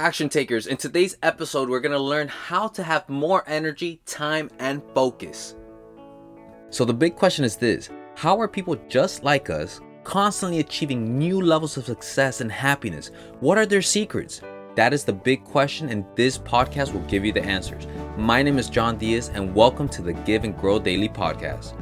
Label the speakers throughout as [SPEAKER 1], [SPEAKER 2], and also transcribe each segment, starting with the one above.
[SPEAKER 1] action takers. In today's episode, we're going to learn how to have more energy, time, and focus. So, the big question is this How are people just like us constantly achieving new levels of success and happiness? What are their secrets? That is the big question, and this podcast will give you the answers. My name is Yohn Diaz, and welcome to the Give and Grow Daily Podcast.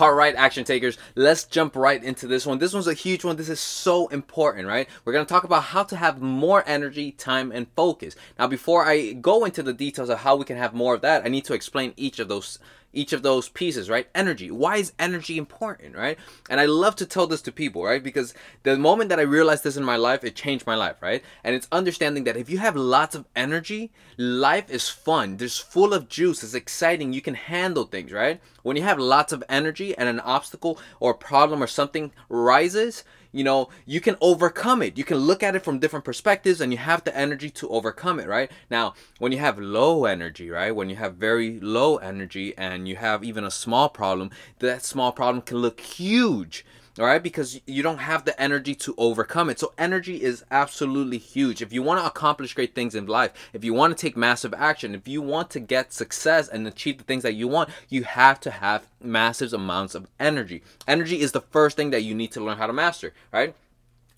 [SPEAKER 1] All right, action takers, let's jump right into this one. This one's a huge one. This is so important, right? We're going to talk about how to have more energy, time, and focus. Now, before I go into the details of how we can have more of that, I need to explain each of those each of those pieces, right? Energy. Why is energy important, right? And I love to tell this to people, right? Because the moment that I realized this in my life, it changed my life, right? And it's understanding that if you have lots of energy, life is fun. There's full of juice. It's exciting. You can handle things, right? When you have lots of energy and an obstacle or problem or something rises, you know, you can overcome it. You can look at it from different perspectives and you have the energy to overcome it, right? Now, when you have low energy, right? When you have very low energy and you have even a small problem, that small problem can look huge all right because you don't have the energy to overcome it. So energy is absolutely huge. If you want to accomplish great things in life if you want to take massive action if you want to get success and achieve the things that you want you have to have massive amounts of energy. Energy is the first thing that you need to learn how to master right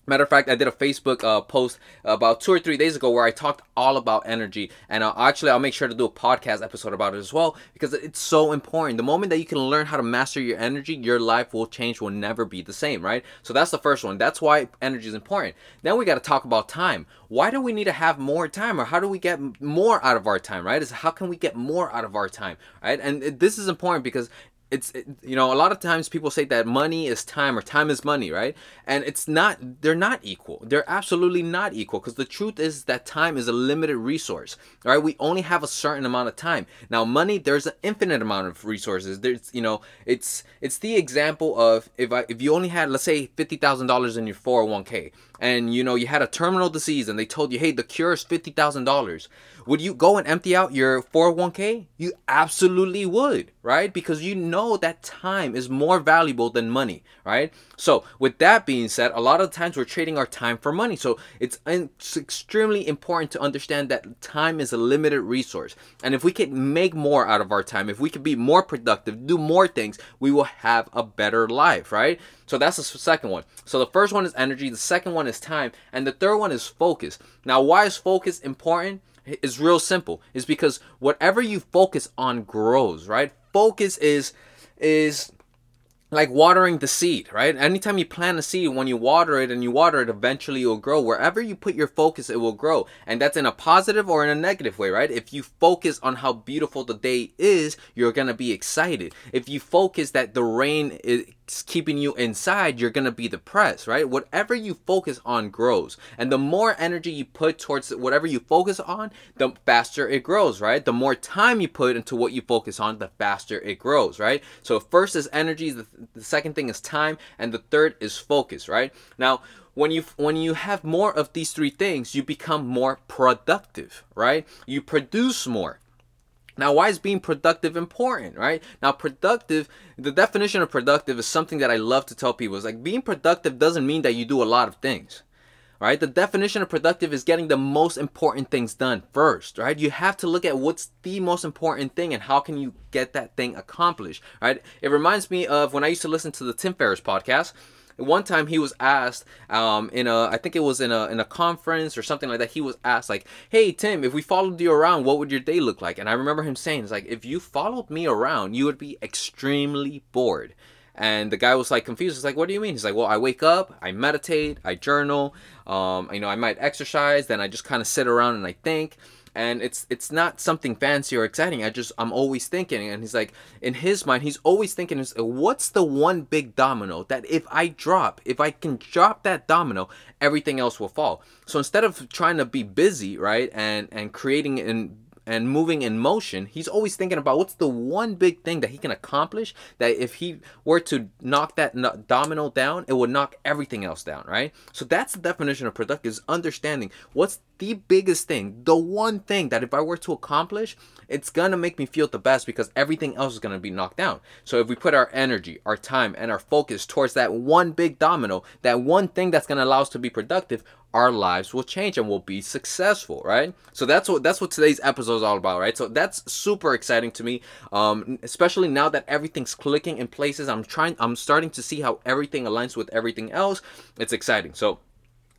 [SPEAKER 1] Matter of fact, I did a Facebook uh, post about two or three days ago where I talked all about energy, and uh, actually, I'll make sure to do a podcast episode about it as well because it's so important. The moment that you can learn how to master your energy, your life will change, will never be the same, right? So that's the first one. That's why energy is important. Then we got to talk about time. Why do we need to have more time, or how do we get more out of our time, right? Is how can we get more out of our time, right? And this is important because it's it, you know a lot of times people say that money is time or time is money right? And it's not they're not equal. They're absolutely not equal because the truth is that time is a limited resource right? We only have a certain amount of time. Now money there's an infinite amount of resources. There's you know it's it's the example of if i if you only had let's say $50000 in your 401k and you know you had a terminal disease and they told you hey the cure is $50000 would you go and empty out your 401k? You absolutely would, right? Because you know that time is more valuable than money, right? So, with that being said, a lot of times we're trading our time for money. So, it's, it's extremely important to understand that time is a limited resource. And if we can make more out of our time, if we can be more productive, do more things, we will have a better life, right? So that's the second one. So the first one is energy, the second one is time, and the third one is focus. Now, why is focus important? It's real simple. It's because whatever you focus on grows, right? Focus is is like watering the seed, right? Anytime you plant a seed, when you water it and you water it, eventually it will grow. Wherever you put your focus, it will grow. And that's in a positive or in a negative way, right? If you focus on how beautiful the day is, you're to be excited. If you focus that the rain is keeping you inside, you're going to be depressed, right? Whatever you focus on grows. And the more energy you put towards whatever you focus on, the faster it grows, right? The more time you put into what you focus on, the faster it grows, right? So first is energy, the, the second thing is time, and the third is focus, right? Now, when you when you have more of these three things, you become more productive, right? You produce more. Now, why is being productive important, right? Now, productive, the definition of productive is something that I love to tell people. Is like being productive doesn't mean that you do a lot of things, right? The definition of productive is getting the most important things done first, right? You have to look at what's the most important thing and how can you get that thing accomplished, right? It reminds me of when I used to listen to the Tim Ferriss podcast one time he was asked um, in a I think it was in a in a conference or something like that. He was asked like, "Hey Tim, if we followed you around, what would your day look like?" And I remember him saying, "It's like if you followed me around, you would be extremely bored." And the guy was like confused. He's like, "What do you mean?" He's like, "Well, I wake up, I meditate, I journal, um, you know, I might exercise, then I just kind of sit around and I think." And it's it's not something fancy or exciting. I just i'm always thinking and he's like in his mind he's always thinking what's the one big domino that if i drop if i can drop that domino everything else will fall? So instead of trying to be busy right and and creating and and moving in motion, he's always thinking about what's the one big thing that he can accomplish that if he were to knock that domino down, it would knock everything else down, right? So that's the definition of productive is understanding what's the biggest thing, the one thing that if I were to accomplish, it's gonna make me feel the best because everything else is gonna be knocked down. So if we put our energy, our time, and our focus towards that one big domino, that one thing that's gonna allow us to be productive, our lives will change and we'll be successful, right? So that's what that's what today's episode is all about, right? So that's super exciting to me, um, especially now that everything's clicking in places. I'm trying, I'm starting to see how everything aligns with everything else. It's exciting. So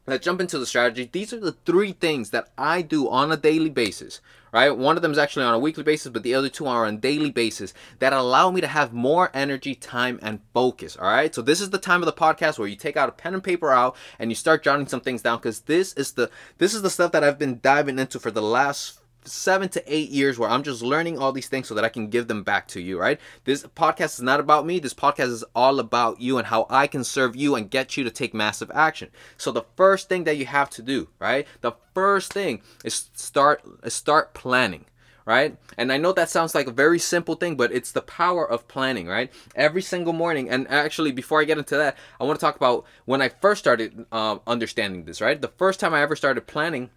[SPEAKER 1] let's jump into the strategy. These are the three things that I do on a daily basis, right? One of them is actually on a weekly basis, but the other two are on daily basis that allow me to have more energy, time, and focus. All right. So this is the time of the podcast where you take out a pen and paper out and you start jotting some things down because this is the this is the stuff that I've been diving into for the last seven to eight years where I'm just learning all these things so that I can give them back to you, right? This podcast is not about me. This podcast is all about you and how I can serve you and get you to take massive action. So the first thing that you have to do, right? The first thing is start is start planning right? And I know that sounds like a very simple thing, but it's the power of planning, right? Every single morning. And actually, before I get into that, I want to talk about when I first started uh, understanding this, right? The first time I ever started planning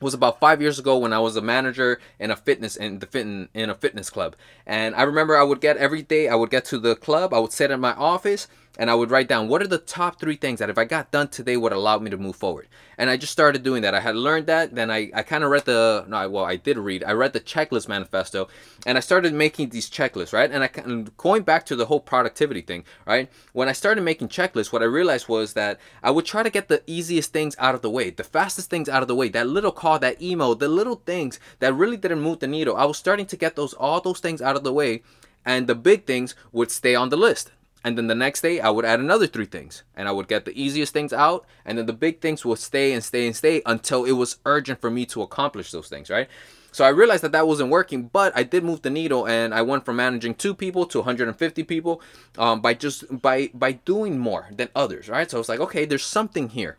[SPEAKER 1] was about five years ago when I was a manager in a fitness in the fit in, in a fitness club. And I remember I would get every day I would get to the club, I would sit in my office and I would write down what are the top three things that if I got done today would allow me to move forward. And I just started doing that. I had learned that. Then I, I kind of read the, no, well, I did read. I read the checklist manifesto and I started making these checklists, right? And I going back to the whole productivity thing, right? When I started making checklists, what I realized was that I would try to get the easiest things out of the way, the fastest things out of the way, that little call, that email, the little things that really didn't move the needle. I was starting to get those, all those things out of the way and the big things would stay on the list and then the next day I would add another three things and I would get the easiest things out and then the big things would stay and stay and stay until it was urgent for me to accomplish those things, right? So I realized that that wasn't working, but I did move the needle and I went from managing two people to 150 people um, by just by by doing more than others, right? So it's like, okay, there's something here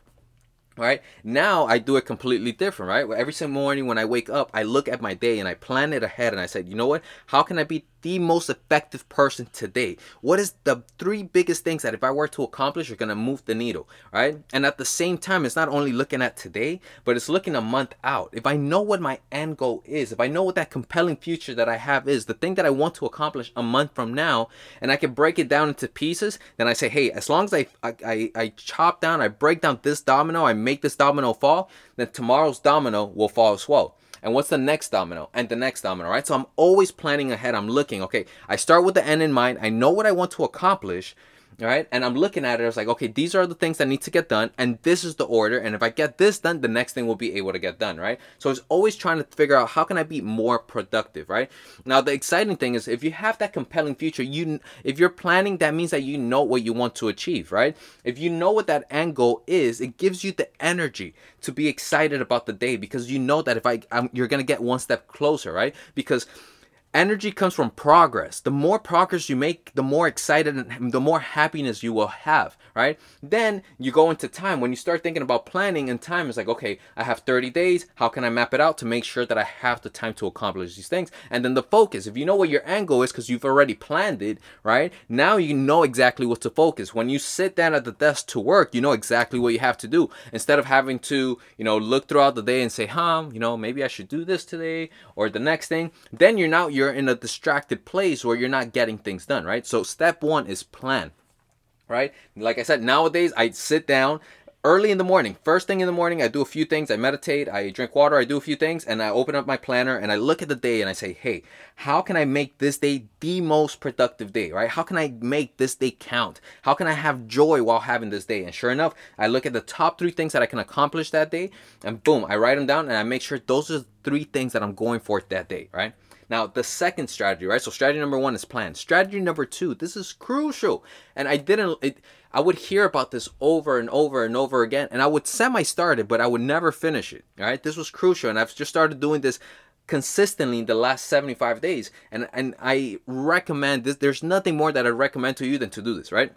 [SPEAKER 1] right now i do it completely different right every single morning when i wake up i look at my day and i plan it ahead and i said you know what how can i be the most effective person today. What is the three biggest things that if i were to accomplish you're to move the needle right? And at the same time it's not only looking at today but it's looking a month out. If i know what my end goal is if i know what that compelling future that i have is the thing that i want to accomplish a month from now and i can break it down into pieces then i say hey as long as i i, I, I chop down i break down this domino i make this domino fall, then tomorrow's domino will fall as well. And what's the next domino? And the next domino, right? So I'm always planning ahead. I'm looking, okay, I start with the end in mind. I know what I want to accomplish right? And I'm looking at it, I was like, okay, these are the things that need to get done, and this is the order. And if I get this done, the next thing will be able to get done, right? So it's always trying to figure out how can I be more productive, right? Now the exciting thing is if you have that compelling future, you if you're planning, that means that you know what you want to achieve, right? If you know what that end goal is, it gives you the energy to be excited about the day because you know that if I I'm, you're gonna get one step closer, right? Because Energy comes from progress. The more progress you make, the more excited and the more happiness you will have, right? Then you go into time. When you start thinking about planning and time, it's like, okay, I have 30 days. How can I map it out to make sure that I have the time to accomplish these things? And then the focus. If you know what your angle is because you've already planned it, right? Now you know exactly what to focus. When you sit down at the desk to work, you know exactly what you have to do. Instead of having to, you know, look throughout the day and say, huh, you know, maybe I should do this today or the next thing, then you're now you're in a distracted place where you're not getting things done, right? So step one is plan, right? Like I said, nowadays I sit down early in the morning, first thing in the morning, I do a few things. I meditate, I drink water, I do a few things, and I open up my planner and I look at the day and I say, hey, how can I make this day the most productive day, right? How can I make this day count? How can I have joy while having this day? And sure enough, I look at the top three things that I can accomplish that day, and boom, I write them down and I make sure those are the three things that I'm going for that day, right? Now, the second strategy, right? So strategy number one is plan. Strategy number two, this is crucial. And I didn't, it, I would hear about this over and over and over again. And I would semi start it, but I would never finish it, right? This was crucial. And I've just started doing this consistently in the last 75 days. And, and I recommend this. There's nothing more that I recommend to you than to do this, right?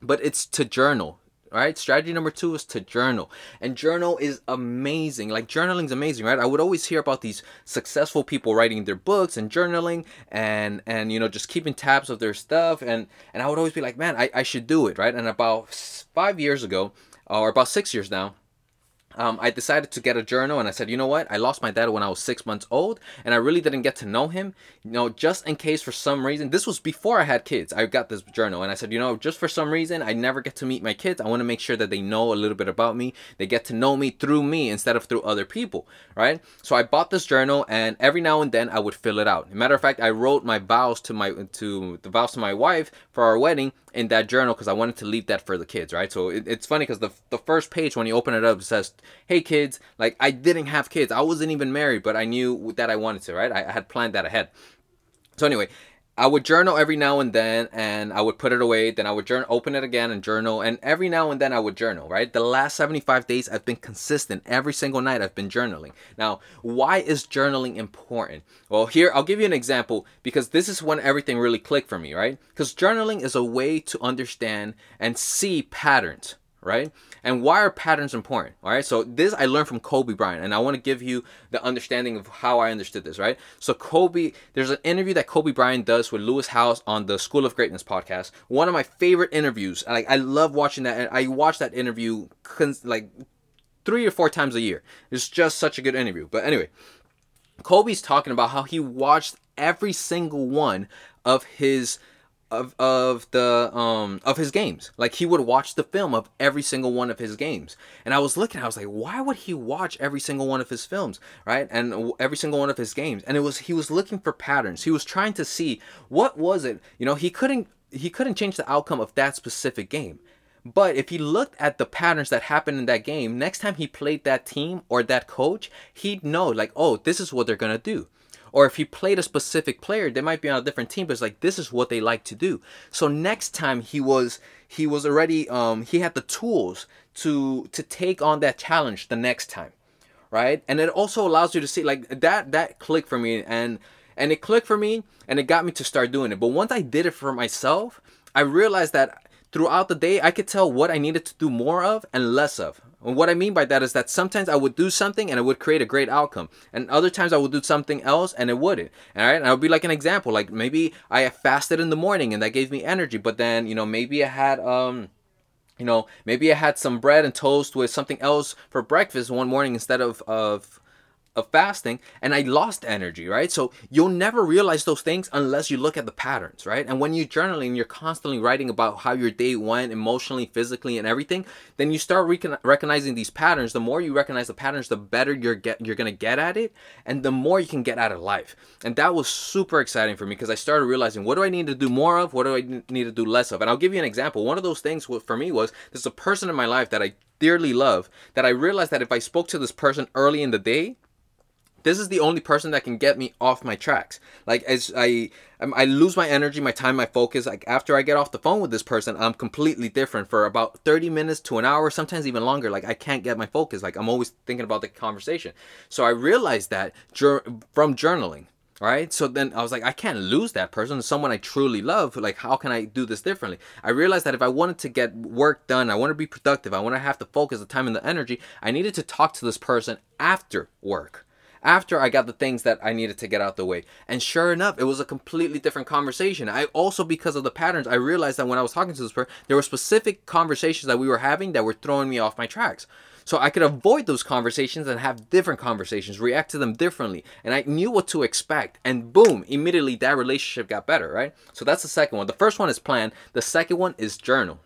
[SPEAKER 1] But it's to journal right? Strategy number two is to journal. And journal is amazing. Like journaling is amazing, right? I would always hear about these successful people writing their books and journaling and and you know just keeping tabs of their stuff and and I would always be like, man, I, I should do it, right? And about five years ago, or about six years now, um, I decided to get a journal and I said, you know what? I lost my dad when I was six months old and I really didn't get to know him. You know, just in case for some reason, this was before I had kids. I got this journal and I said, you know, just for some reason, I never get to meet my kids. I want to make sure that they know a little bit about me. They get to know me through me instead of through other people, right? So I bought this journal and every now and then I would fill it out. matter of fact, I wrote my vows to my to the vows to my wife for our wedding in that journal because I wanted to leave that for the kids, right? So it, it's funny because the, the first page when you open it up says, "Hey kids," like I didn't have kids, I wasn't even married, but I knew that I wanted to, right? I, had planned that ahead. So anyway, I would journal every now and then and I would put it away. Then I would journal, open it again and journal. And every now and then I would journal, right? The last 75 days I've been consistent. Every single night I've been journaling. Now, why is journaling important? Well, here I'll give you an example because this is when everything really clicked for me, right? Because journaling is a way to understand and see patterns right? And why are patterns important? All right. So this I learned from Kobe Bryant, and I want to give you the understanding of how I understood this, right? So Kobe, there's an interview that Kobe Bryant does with Lewis Howes on the School of Greatness podcast. One of my favorite interviews. Like I love watching that, and I watch that interview like three or four times a year. It's just such a good interview. But anyway, Kobe's talking about how he watched every single one of his of of the um of his games. Like he would watch the film of every single one of his games. And I was looking, I was like, why would he watch every single one of his films, right? And every single one of his games. And it was he was looking for patterns. He was trying to see what was it. You know, he couldn't he couldn't change the outcome of that specific game. But if he looked at the patterns that happened in that game, next time he played that team or that coach, he'd know like, oh, this is what they're gonna do. Or if he played a specific player, they might be on a different team, but it's like this is what they like to do. So next time he was he was already um he had the tools to to take on that challenge the next time. Right? And it also allows you to see like that that clicked for me and and it clicked for me and it got me to start doing it. But once I did it for myself, I realized that throughout the day I could tell what I needed to do more of and less of. And what I mean by that is that sometimes I would do something and it would create a great outcome, and other times I would do something else and it wouldn't. All right, and I would be like an example, like maybe I fasted in the morning and that gave me energy, but then you know maybe I had um you know maybe i had some bread and toast with something else for breakfast one morning instead of of of fasting and I lost energy, right? So you'll never realize those things unless you look at the patterns, right? And when you're journaling, you're constantly writing about how your day went emotionally, physically, and everything. Then you start recon- recognizing these patterns. The more you recognize the patterns, the better you're get you're gonna get at it, and the more you can get out of life. And that was super exciting for me because I started realizing what do I need to do more of, what do I need to do less of. And I'll give you an example. One of those things for me was there's a person in my life that I dearly love that I realized that if I spoke to this person early in the day this is the only person that can get me off my tracks. Like as i i lose my energy my time my focus. Like after i get off the phone with this person i'm completely different for about 30 minutes to an hour sometimes even longer. Like i can't get my focus. Like i'm always thinking about the conversation. So i realized that from journaling right? So then i was like i can't lose that person. Someone i truly love. Like how can i do this differently? I realized that if i wanted to get work done i want to be productive i want to have the focus the time and the energy i needed to talk to this person after work after I got the things that I needed to get out the way. And sure enough, it was a completely different conversation. I also, because of the patterns, I realized that when I was talking to this person, there were specific conversations that we were having that were throwing me off my tracks. So I could avoid those conversations and have different conversations, react to them differently. And I knew what to expect. And boom, immediately that relationship got better, right? So that's the second one. The first one is plan, the second one is journal.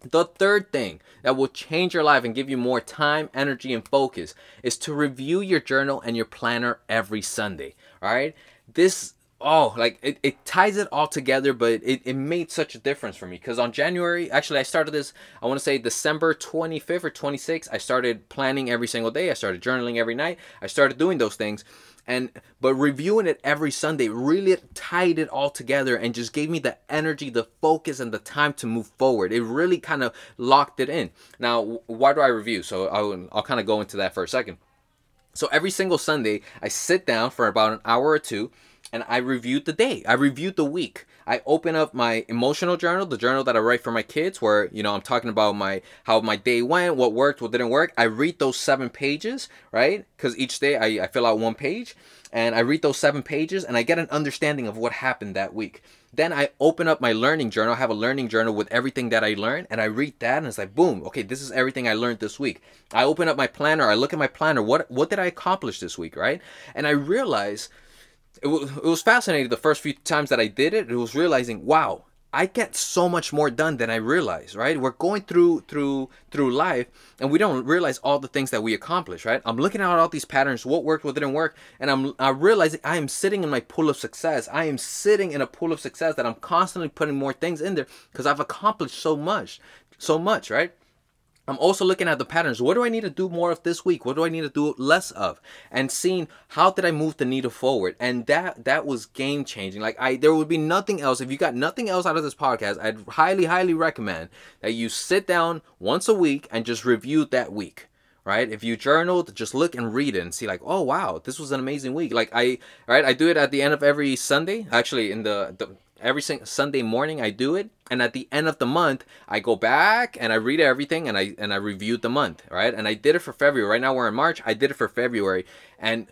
[SPEAKER 1] The third thing that will change your life and give you more time, energy, and focus is to review your journal and your planner every Sunday. All right. This, oh, like it, it ties it all together, but it, it made such a difference for me. Because on January, actually, I started this, I want to say December 25th or 26th, I started planning every single day. I started journaling every night. I started doing those things. And but reviewing it every sunday really tied it all together and just gave me the energy the focus and the time to move forward. It really kind of locked it in. Now why do i review? So i'll, I'll kind of go into that for a second. So every single sunday i sit down for about an hour or two and I reviewed the day. I reviewed the week. I open up my emotional journal, the journal that I write for my kids, where you know I'm talking about my how my day went, what worked, what didn't work. I read those seven pages, right? Because each day I, I fill out one page, and I read those seven pages, and I get an understanding of what happened that week. Then I open up my learning journal. I have a learning journal with everything that I learned, and I read that, and it's like, boom, okay, this is everything I learned this week. I open up my planner. I look at my planner. What what did I accomplish this week, right? And I realize it, w- it was fascinating the first few times that I did it. It was realizing, wow, I get so much more done than I realize, right? We're going through through through life and we don't realize all the things that we accomplish, right? I'm looking at all these patterns, what worked, what didn't work, and I'm I realizing I am sitting in my pool of success. I am sitting in a pool of success that I'm constantly putting more things in there because I've accomplished so much, so much, right? I'm also looking at the patterns. What do I need to do more of this week? What do I need to do less of? And seeing how did I move the needle forward? And that that was game changing. Like I there would be nothing else. If you got nothing else out of this podcast, I'd highly, highly recommend that you sit down once a week and just review that week. Right? If you journaled, just look and read it and see like, oh wow, this was an amazing week. Like I right, I do it at the end of every Sunday. Actually in the, the every Sunday morning I do it and at the end of the month I go back and I read everything and I and I reviewed the month right? And I did it for February. Right now we're in March. I did it for February. And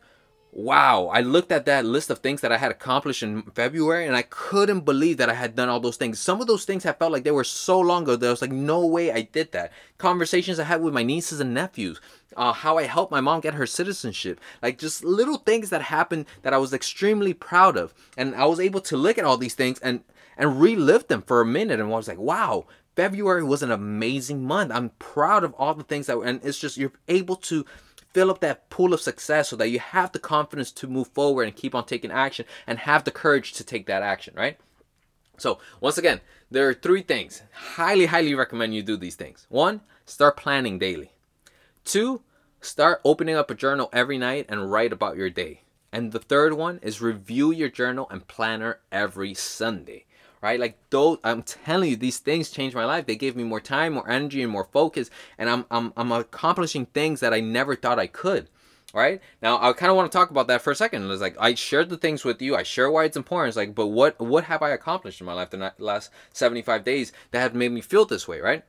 [SPEAKER 1] wow I looked at that list of things that I had accomplished in February and I couldn't believe that I had done all those things some of those things I felt like they were so long ago that I was like no way I did that conversations I had with my nieces and nephews uh, how I helped my mom get her citizenship. Like just little things that happened that I was extremely proud of. And I was able to look at all these things and and relive them for a minute and I was like, wow, February was an amazing month. I'm proud of all the things that and it's just you're able to fill up that pool of success so that you have the confidence to move forward and keep on taking action and have the courage to take that action, right? So, once again, there are three things. Highly, highly recommend you do these things. One, start planning daily. Two, start opening up a journal every night and write about your day. And the third one is review your journal and planner every Sunday. Right? Like those I'm telling you, these things changed my life. They gave me more time, more energy, and more focus. And I'm I'm I'm accomplishing things that I never thought I could right now i kind of want to talk about that for a second it's like i shared the things with you i share why it's important it's like but what what have i accomplished in my life the last 75 days that have made me feel this way right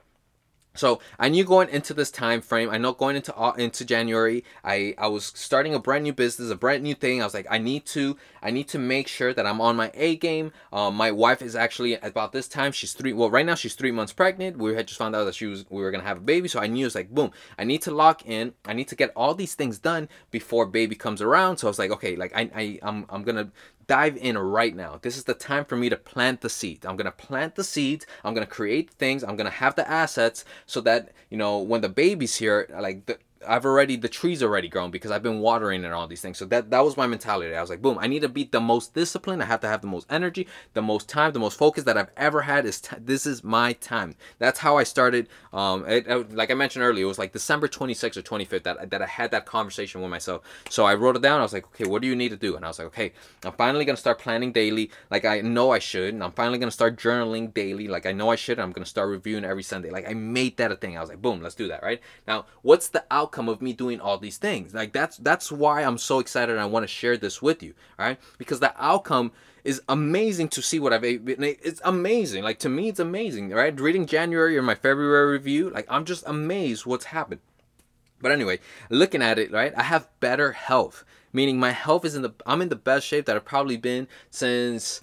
[SPEAKER 1] so I knew going into this time frame, I know going into into January, I I was starting a brand new business, a brand new thing. I was like, I need to I need to make sure that I'm on my A game. Um, my wife is actually about this time. She's three. Well, right now she's three months pregnant. We had just found out that she was we were gonna have a baby. So I knew it's like boom. I need to lock in. I need to get all these things done before baby comes around. So I was like, okay, like I I I'm I'm gonna dive in right now. This is the time for me to plant the seed. I'm to plant the seeds. I'm to create things. I'm to have the assets so that, you know, when the baby's here, like the, I've already the trees already grown because I've been watering and all these things. So that that was my mentality. I was like, boom, I need to be the most disciplined. I have to have the most energy, the most time, the most focus that I've ever had. Is t- this is my time. That's how I started. Um, it, it, like I mentioned earlier, it was like December 26th or 25th that that I had that conversation with myself. So I wrote it down. I was like, okay, what do you need to do? And I was like, okay, I'm finally gonna start planning daily, like I know I should. And I'm finally gonna start journaling daily, like I know I should. I'm gonna start reviewing every Sunday. Like I made that a thing. I was like, boom, let's do that. Right now, what's the outcome? Outcome of me doing all these things. Like that's that's why I'm so excited and I want to share this with you, right? Because the outcome is amazing to see what I've it's amazing. Like to me it's amazing, right? Reading January or my February review, like I'm just amazed what's happened. But anyway, looking at it, right? I have better health, meaning my health is in the I'm in the best shape that I've probably been since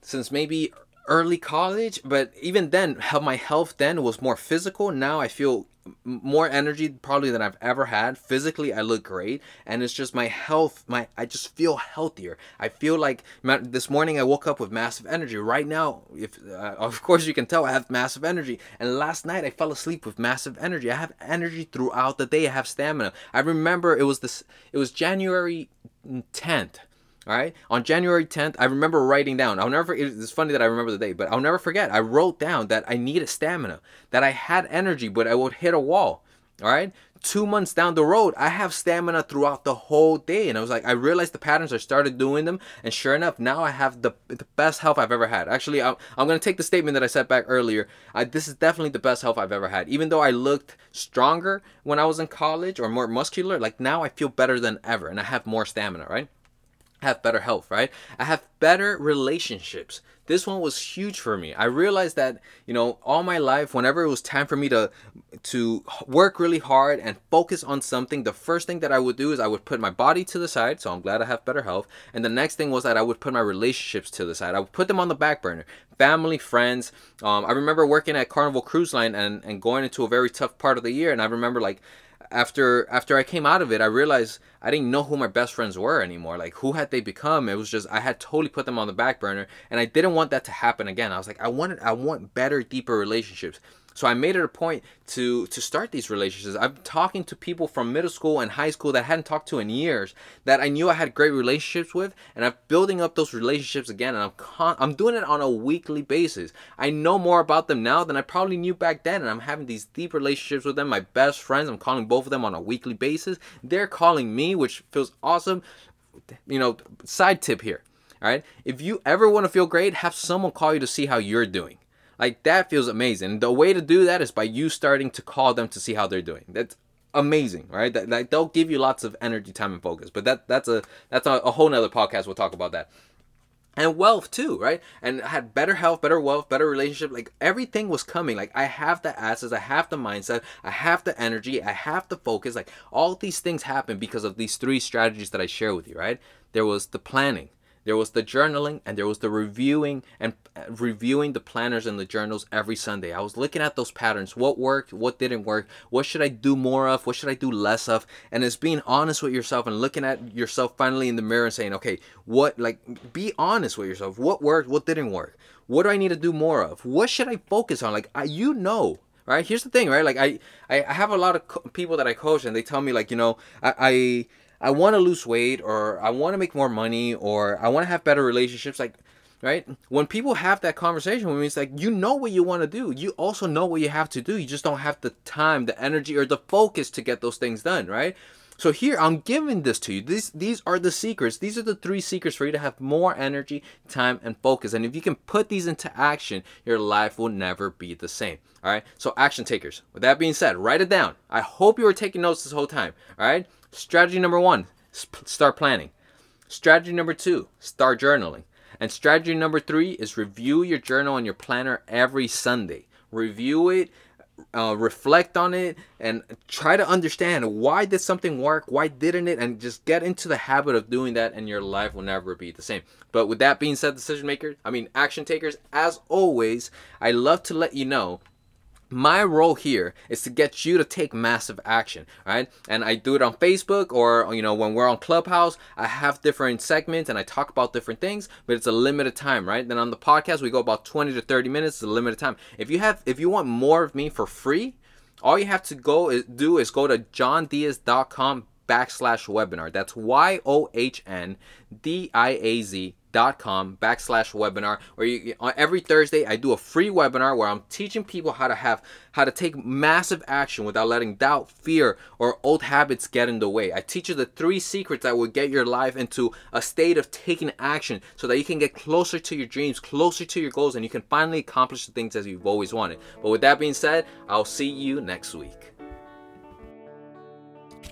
[SPEAKER 1] since maybe early college, but even then, how my health then was more physical. Now I feel more energy probably than I've ever had. Physically, I look great, and it's just my health. My I just feel healthier. I feel like this morning I woke up with massive energy. Right now, if uh, of course you can tell, I have massive energy. And last night I fell asleep with massive energy. I have energy throughout the day. I have stamina. I remember it was this. It was January tenth all right. On January 10th, I remember writing down. I'll never. Forget, It's funny that I remember the date, but I'll never forget. I wrote down that I needed stamina, that I had energy, but I would hit a wall. All right. Two months down the road, I have stamina throughout the whole day, and I was like, I realized the patterns. I started doing them, and sure enough, now I have the the best health I've ever had. Actually, I'm, I'm gonna take the statement that I said back earlier. I, this is definitely the best health I've ever had. Even though I looked stronger when I was in college or more muscular, like now I feel better than ever, and I have more stamina. Right. Have better health, right? I have better relationships. This one was huge for me. I realized that, you know, all my life whenever it was time for me to to work really hard and focus on something, the first thing that I would do is I would put my body to the side, so I'm glad I have better health. And the next thing was that I would put my relationships to the side. I would put them on the back burner. Family, friends. Um, I remember working at Carnival Cruise Line and, and going into a very tough part of the year and I remember like after after I came out of it, I realized I didn't know who my best friends were anymore. Like who had they become? It was just I had totally put them on the back burner, and I didn't want that to happen again. I was like, I wanted I want better, deeper relationships. So I made it a point to to start these relationships. I'm talking to people from middle school and high school that I hadn't talked to in years that I knew I had great relationships with, and I'm building up those relationships again. And I'm con- I'm doing it on a weekly basis. I know more about them now than I probably knew back then, and I'm having these deep relationships with them. My best friends, I'm calling both of them on a weekly basis. They're calling me, which feels awesome. You know, side tip here. All right, if you ever want to feel great, have someone call you to see how you're doing like that feels amazing. The way to do that is by you starting to call them to see how they're doing. That's amazing, right? That, like they'll give you lots of energy, time, and focus. But that that's a that's a, a whole nother podcast. We'll talk about that. And wealth too, right? And I had better health, better wealth, better relationship. Like everything was coming. Like I have the assets, I have the mindset, I have the energy, I have the focus. Like all these things happen because of these three strategies that I share with you, right? There was the planning, there was the journaling and there was the reviewing and uh, reviewing the planners and the journals every Sunday. I was looking at those patterns, what worked, what didn't work, what should I do more of, what should I do less of, and it's being honest with yourself and looking at yourself finally in the mirror and saying, okay, what like be honest with yourself. What worked, what didn't work? What do I need to do more of? What should I focus on? Like I, you know, right? Here's the thing, right? Like I I have a lot of co- people that I coach and they tell me like, you know, I, I I want to lose weight or I want to make more money or I want to have better relationships like right when people have that conversation with me it's like you know what you want to do you also know what you have to do you just don't have the time the energy or the focus to get those things done right so here I'm giving this to you. These these are the secrets. These are the three secrets for you to have more energy, time, and focus. And if you can put these into action, your life will never be the same. All right. So action takers. With that being said, write it down. I hope you were taking notes this whole time. All right. Strategy number one, start planning. Strategy number two, start journaling. And strategy number three is review your journal and your planner every Sunday. Review it, uh, reflect on it, and try to understand why did something work, why didn't it, and just get into the habit of doing that, and your life will never be the same. But with that being said, decision makers, I mean action takers, as always, I love to let you know my role here is to get you to take massive action right? And i do it on facebook or you know when we're on clubhouse i have different segments and i talk about different things but it's a limited time right? Then on the podcast we go about 20 to 30 minutes it's a limited time. If you have if you want more of me for free all you have to go is do is go to yohndiaz.com backslash webinar. That's y-o-h-n-d-i-a-z dot com backslash webinar where you on every thursday i do a free webinar where i'm teaching people how to have how to take massive action without letting doubt fear or old habits get in the way. I teach you the three secrets that will get your life into a state of taking action so that you can get closer to your dreams closer to your goals and you can finally accomplish the things as you've always wanted. But with that being said i'll see you next week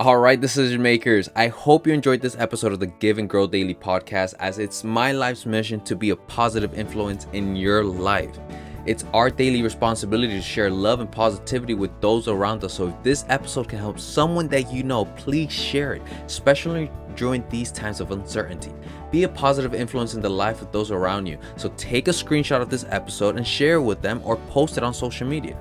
[SPEAKER 1] all right, decision makers. I hope you enjoyed this episode of the Give and Grow Daily podcast as it's my life's mission to be a positive influence in your life. It's our daily responsibility to share love and positivity with those around us. So if this episode can help someone that you know, please share it, especially during these times of uncertainty. Be a positive influence in the life of those around you. So take a screenshot of this episode and share it with them or post it on social media.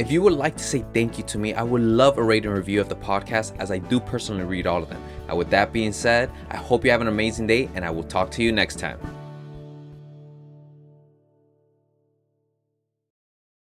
[SPEAKER 1] If you would like to say thank you to me, I would love a rating review of the podcast as I do personally read all of them. Now, with that being said, I hope you have an amazing day and I will talk to you next time.